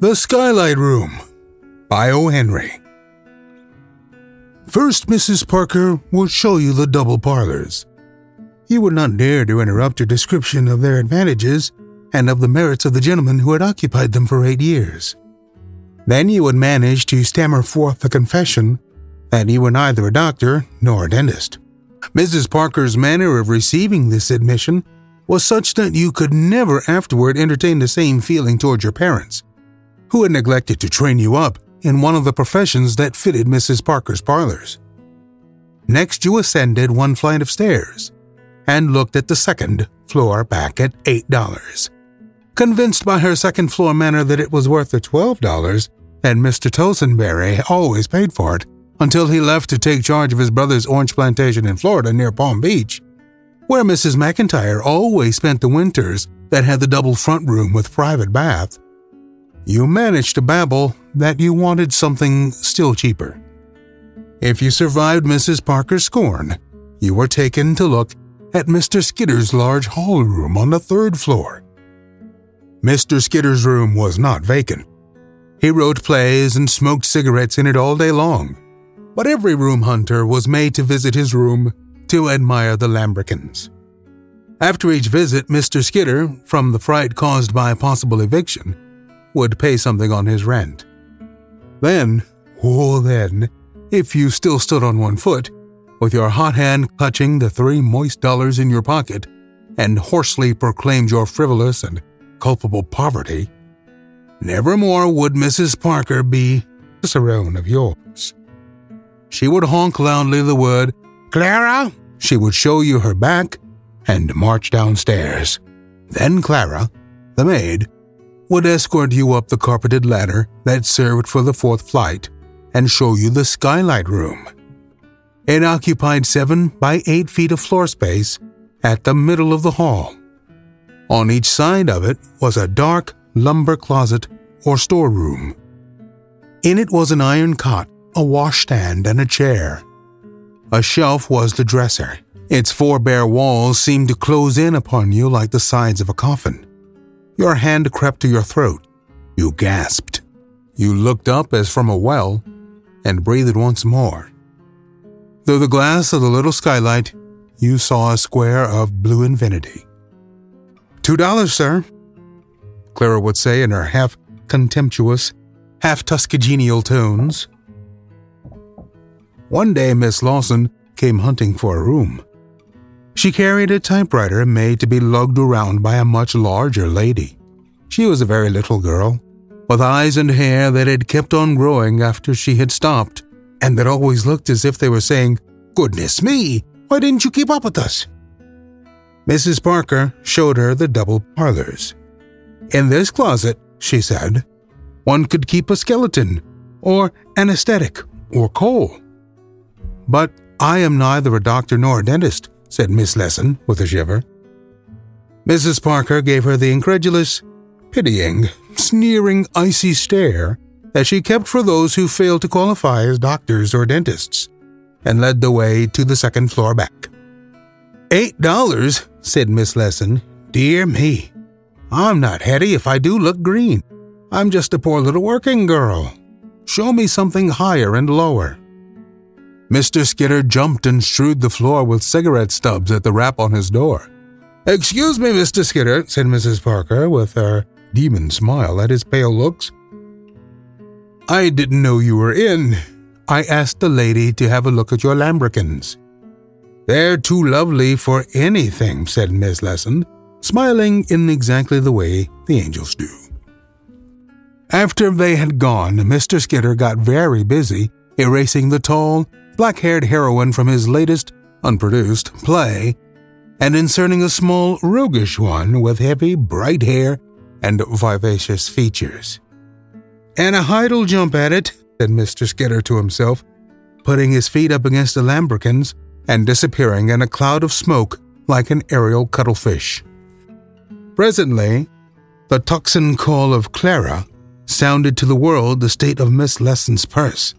The Skylight Room by O. Henry. First, Mrs. Parker will show you the double parlors. You would not dare to interrupt her description of their advantages and of the merits of the gentleman who had occupied them for eight years. Then you would manage to stammer forth the confession that you were neither a doctor nor a dentist. Mrs. Parker's manner of receiving this admission was such that you could never afterward entertain the same feeling towards your parents who had neglected to train you up in one of the professions that fitted Mrs. Parker's parlors. Next, you ascended one flight of stairs and looked at the second floor back at $8. Convinced by her second floor manner that it was worth the $12 and Mr. Toosenberry always paid for it until he left to take charge of his brother's orange plantation in Florida near Palm Beach, where Mrs. McIntyre always spent the winters that had the double front room with private bath you managed to babble that you wanted something still cheaper. If you survived Mrs. Parker's scorn, you were taken to look at Mr. Skidder's large hall room on the third floor. Mr. Skidder's room was not vacant. He wrote plays and smoked cigarettes in it all day long, but every room hunter was made to visit his room to admire the lambrequins. After each visit, Mr. Skidder, from the fright caused by possible eviction, would pay something on his rent. Then, oh, then, if you still stood on one foot, with your hot hand clutching the three moist dollars in your pocket, and hoarsely proclaimed your frivolous and culpable poverty, nevermore would Mrs. Parker be cicerone of yours. She would honk loudly the word, Clara! She would show you her back and march downstairs. Then Clara, the maid, would escort you up the carpeted ladder that served for the fourth flight and show you the skylight room. It occupied seven by eight feet of floor space at the middle of the hall. On each side of it was a dark lumber closet or storeroom. In it was an iron cot, a washstand, and a chair. A shelf was the dresser. Its four bare walls seemed to close in upon you like the sides of a coffin. Your hand crept to your throat. You gasped. You looked up as from a well and breathed once more. Through the glass of the little skylight, you saw a square of blue infinity. Two dollars, sir, Clara would say in her half contemptuous, half Tuskegeenial tones. One day, Miss Leeson came hunting for a room. She carried a typewriter made to be lugged around by a much larger lady. She was a very little girl, with eyes and hair that had kept on growing after she had stopped, and that always looked as if they were saying, Goodness me, why didn't you keep up with us? Mrs. Parker showed her the double parlors. In this closet, she said, one could keep a skeleton, or anesthetic, or coal. But I am neither a doctor nor a dentist, said Miss Leeson with a shiver. Mrs. Parker gave her the incredulous, pitying, sneering, icy stare that she kept for those who failed to qualify as doctors or dentists, and led the way to the second floor back. Eight dollars, said Miss Leeson. Dear me. I'm not Hetty if I do look green. I'm just a poor little working girl. Show me something higher and lower. Mr. Skidder jumped and strewed the floor with cigarette stubs at the rap on his door. Excuse me, Mr. Skidder, said Mrs. Parker with her demon smile at his pale looks. I didn't know you were in. I asked the lady to have a look at your lambrequins. They're too lovely for anything, said Miss Leeson, smiling in exactly the way the angels do. After they had gone, Mr. Skidder got very busy erasing the tall, black haired heroine from his latest, unproduced, play, and inserting a small, roguish one with heavy, bright hair and vivacious features. Anna Held'll jump at it, said Mr. Skidder to himself, putting his feet up against the lambrequins and disappearing in a cloud of smoke like an aerial cuttlefish. Presently, the tocsin call of Clara sounded to the world the state of Miss Leeson's purse.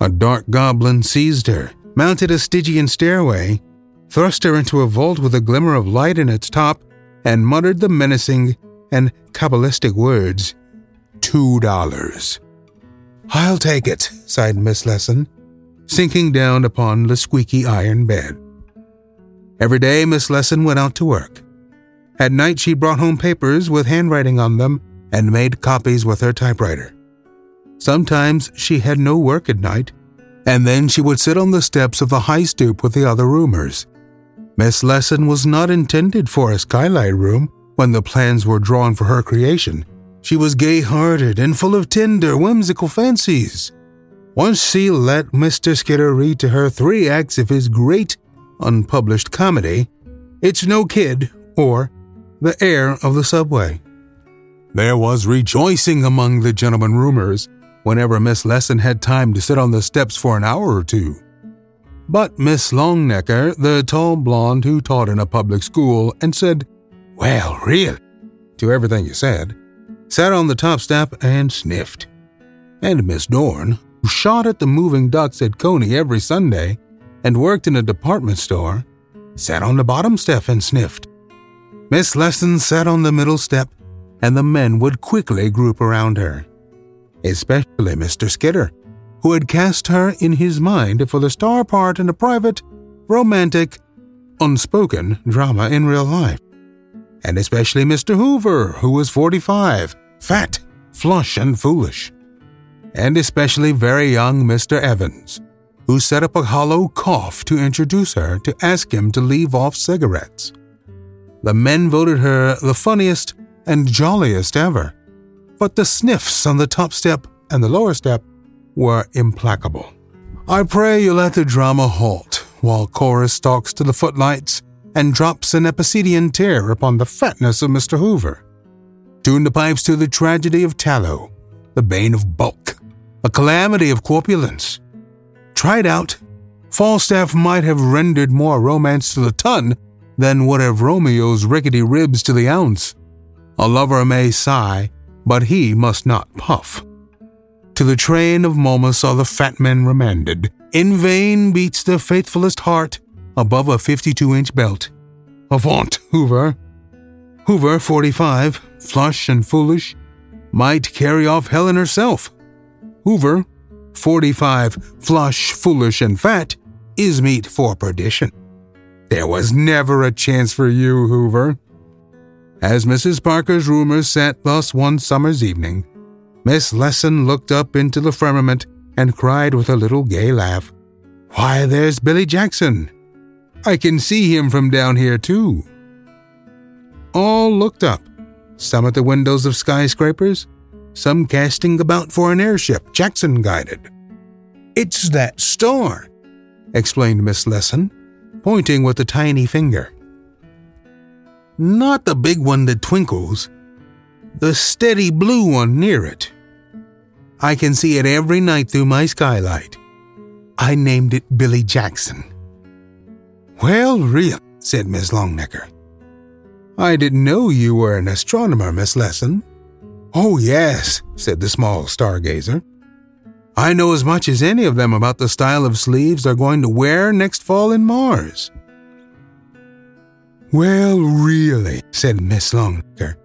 A dark goblin seized her, mounted a Stygian stairway, thrust her into a vault with a glimmer of light in its top, and muttered the menacing and cabalistic words Two dollars. I'll take it, sighed Miss Leeson, sinking down upon the squeaky iron bed. Every day, Miss Leeson went out to work. At night, she brought home papers with handwriting on them and made copies with her typewriter. Sometimes she had no work at night, and then she would sit on the steps of the high stoop with the other roomers. Miss Leeson was not intended for a skylight room when the plans were drawn for her creation. She was gay hearted and full of tender, whimsical fancies. Once she let Mr. Skidder read to her three acts of his great unpublished comedy, It's No Kid or The Heir of the Subway. There was rejoicing among the gentlemen roomers whenever Miss Leeson had time to sit on the steps for an hour or two. But Miss Longnecker, the tall blonde who taught in a public school and said, Well, really, to everything you said, sat on the top step and sniffed. And Miss Dorn, who shot at the moving ducks at Coney every Sunday and worked in a department store, sat on the bottom step and sniffed. Miss Leeson sat on the middle step, and the men would quickly group around her, especially Mr. Skidder, who had cast her in his mind for the star part in a private, romantic, unspoken drama in real life. And especially Mr. Hoover, who was 45, fat, flush, and foolish. And especially very young Mr. Evans, who set up a hollow cough to introduce her to ask him to leave off cigarettes. The men voted her the funniest and jolliest ever, but the sniffs on the top step and the lower step were implacable. I pray you let the drama halt while chorus talks to the footlights and drops an Epicedian tear upon the fatness of Mr. Hoover. Tune the pipes to the tragedy of tallow, the bane of bulk, a calamity of corpulence, Tried out, Falstaff might have rendered more romance to the ton than would have Romeo's rickety ribs to the ounce. A lover may sigh, but he must not puff. To the train of Momus are the fat men remanded. In vain beats the faithfulest heart above a 52 inch belt. Avaunt, Hoover. Hoover, 45, flush and foolish, might carry off Helen herself. Hoover, 45, flush, foolish, and fat, is meat for perdition. There was never a chance for you, Hoover. As Mrs. Parker's roomers sat thus one summer's evening, Miss Leeson looked up into the firmament and cried with a little gay laugh, Why, there's Billy Jackson! I can see him from down here, too. All looked up, some at the windows of skyscrapers, some casting about for an airship Jackson guided. It's that star, explained Miss Leeson, pointing with a tiny finger. Not the big one that twinkles, the steady blue one near it. I can see it every night through my skylight. I named it Billy Jackson. Well, really, said Miss Longnecker. I didn't know you were an astronomer, Miss Leeson. Oh, yes, said the small stargazer. I know as much as any of them about the style of sleeves they're going to wear next fall in Mars. Well, really, said Miss Longnecker.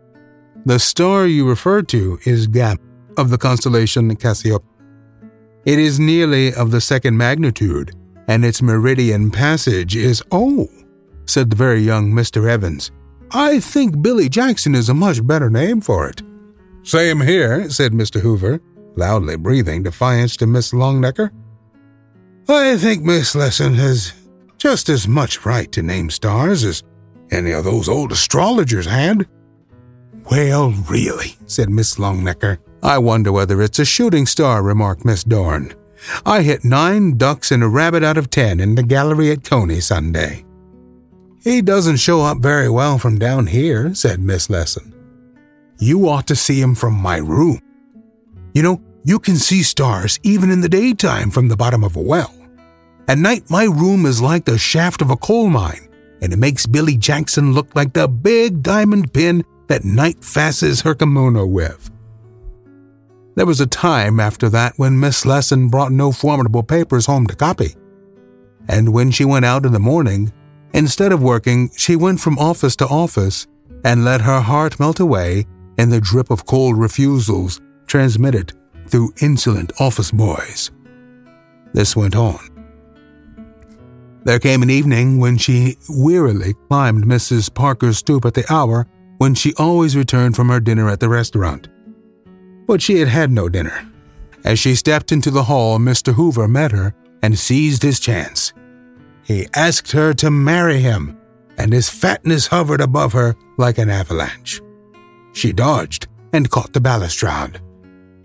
The star you refer to is Gamma of the constellation Cassiopeia. It is nearly of the second magnitude, and its meridian passage is oh, said the very young Mr. Evans. I think Billy Jackson is a much better name for it. Same here, said Mr. Hoover, loudly breathing defiance to Miss Longnecker. I think Miss Leeson has just as much right to name stars as any of those old astrologers had. Well, really, said Miss Longnecker. I wonder whether it's a shooting star, remarked Miss Dorn. I hit nine ducks and a rabbit out of ten in the gallery at Coney Sunday. He doesn't show up very well from down here, said Miss Leeson. You ought to see him from my room. You know, you can see stars even in the daytime from the bottom of a well. At night, my room is like the shaft of a coal mine, and it makes Billy Jackson look like the big diamond pin that Night fastens her kimono with. There was a time after that when Miss Leeson brought no formidable papers home to copy. And when she went out in the morning, instead of working, she went from office to office and let her heart melt away in the drip of cold refusals transmitted through insolent office boys. This went on. There came an evening when she wearily climbed Mrs. Parker's stoop at the hour when she always returned from her dinner at the restaurant. But she had had no dinner. As she stepped into the hall, Mr. Hoover met her and seized his chance. He asked her to marry him, and his fatness hovered above her like an avalanche. She dodged and caught the balustrade.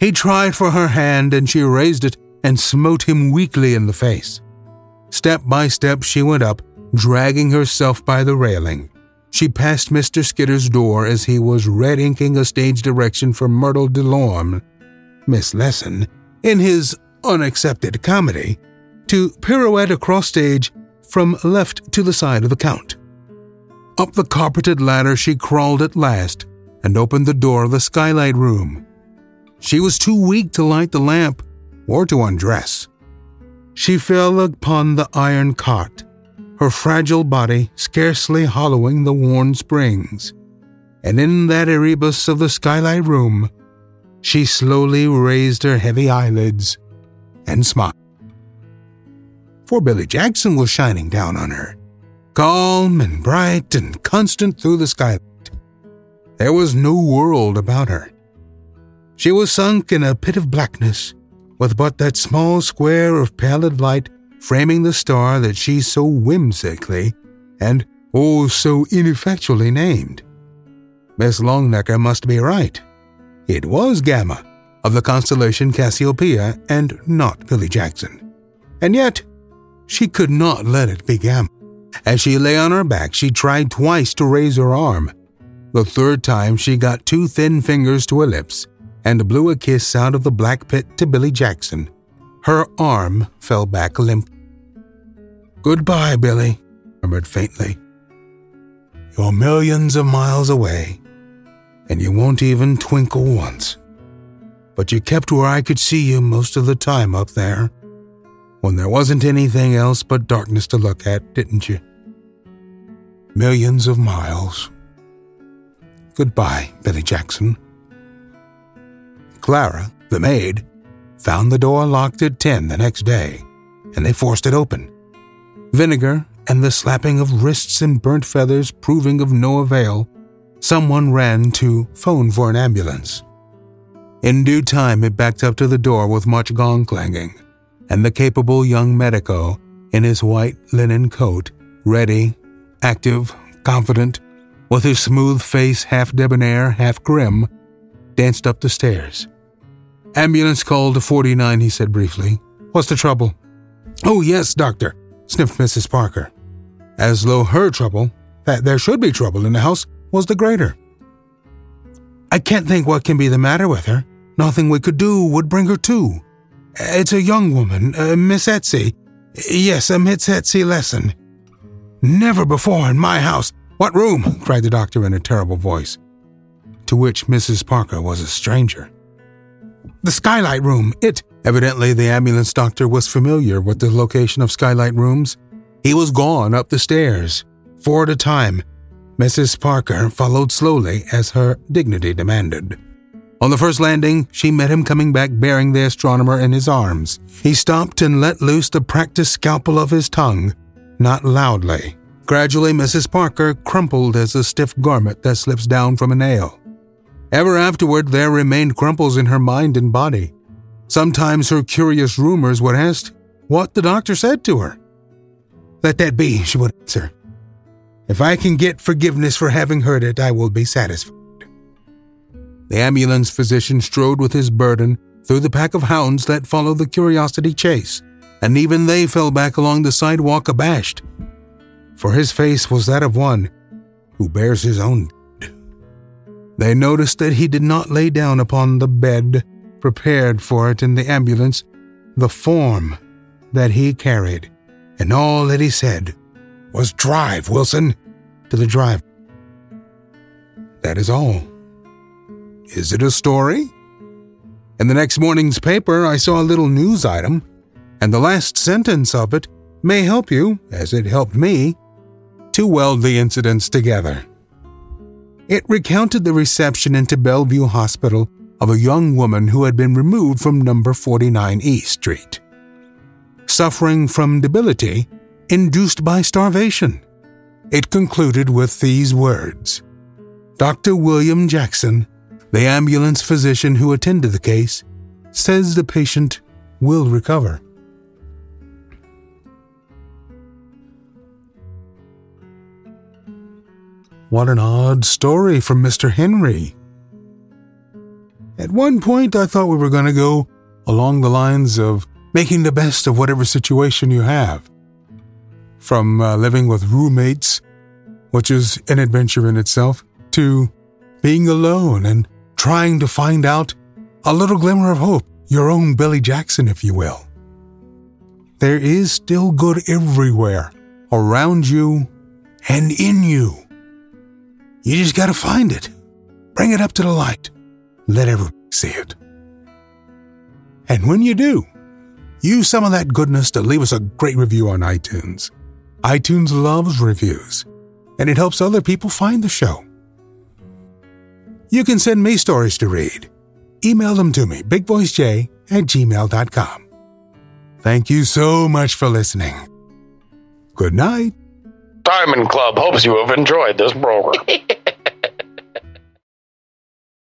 He tried for her hand, and she raised it and smote him weakly in the face. Step by step she went up, dragging herself by the railing. She passed Mr. Skidder's door as he was red inking a stage direction for Myrtle Delorme. Miss Leeson, in his unaccepted comedy, to pirouette across stage from left to the side of the Count. Up the carpeted ladder she crawled at last and opened the door of the skylight room. She was too weak to light the lamp or to undress. She fell upon the iron cot, her fragile body scarcely hollowing the worn springs, and in that erebus of the skylight room, she slowly raised her heavy eyelids and smiled. For Billy Jackson was shining down on her, calm and bright and constant through the skylight. There was no world about her. She was sunk in a pit of blackness, with but that small square of pallid light framing the star that she so whimsically and oh so ineffectually named. Miss Longnecker must be right. It was Gamma, of the constellation Cassiopeia, and not Billy Jackson. And yet, she could not let it be Gamma. As she lay on her back, she tried twice to raise her arm. The third time, she got two thin fingers to her lips and blew a kiss out of the black pit to Billy Jackson. Her arm fell back limp. Goodbye, Billy, murmured faintly. You're millions of miles away, and you won't even twinkle once. But you kept where I could see you most of the time up there, when there wasn't anything else but darkness to look at, didn't you? Millions of miles. Goodbye, Billy Jackson. Clara, the maid, found the door locked at 10 the next day, and they forced it open. Vinegar and the slapping of wrists and burnt feathers proving of no avail, someone ran to phone for an ambulance. In due time, it backed up to the door with much gong clanging, and the capable young medico, in his white linen coat, ready, active, confident, with his smooth face half debonair, half grim, danced up the stairs. Ambulance called to 49, he said briefly. What's the trouble? Oh, yes, doctor, sniffed Mrs. Parker. As though her trouble, that there should be trouble in the house, was the greater. I can't think what can be the matter with her. Nothing we could do would bring her to. It's a young woman, uh, Miss Elsie. Yes, a Miss Elsie Leeson. Never before in my house. What room? cried the doctor in a terrible voice, to which Mrs. Parker was a stranger. The skylight room. It. Evidently, the ambulance doctor was familiar with the location of skylight rooms. He was gone up the stairs, four at a time. Mrs. Parker followed slowly as her dignity demanded. On the first landing, she met him coming back bearing the astronomer in his arms. He stopped and let loose the practiced scalpel of his tongue, not loudly. Gradually, Mrs. Parker crumpled as a stiff garment that slips down from a nail. Ever afterward, there remained crumples in her mind and body. Sometimes her curious roomers would ask what the doctor said to her. Let that be, she would answer. If I can get forgiveness for having heard it, I will be satisfied. The ambulance physician strode with his burden through the pack of hounds that followed the curiosity chase, and even they fell back along the sidewalk abashed, for his face was that of one who bears his own They noticed that he did not lay down upon the bed prepared for it in the ambulance the form that he carried, and all that he said was Drive, Wilson, to the driver. That is all. Is it a story? In the next morning's paper, I saw a little news item, and the last sentence of it may help you, as it helped me, to weld the incidents together. It recounted the reception into Bellevue Hospital of a young woman who had been removed from number 49 East Street, suffering from debility induced by starvation. It concluded with these words Dr. William Jackson the ambulance physician who attended the case says the patient will recover. What an odd story from Mr. Henry. At one point, I thought we were going to go along the lines of making the best of whatever situation you have. From uh, living with roommates, which is an adventure in itself, to being alone and trying to find out a little glimmer of hope, your own Billy Jackson, if you will. There is still good everywhere, around you and in you. You just gotta find it. Bring it up to the light. Let everybody see it. And when you do, use some of that goodness to leave us a great review on iTunes. iTunes loves reviews, and it helps other people find the show. You can send me stories to read. Email them to me, bigvoicej at gmail.com. Thank you so much for listening. Good night. Diamond Club hopes you have enjoyed this program.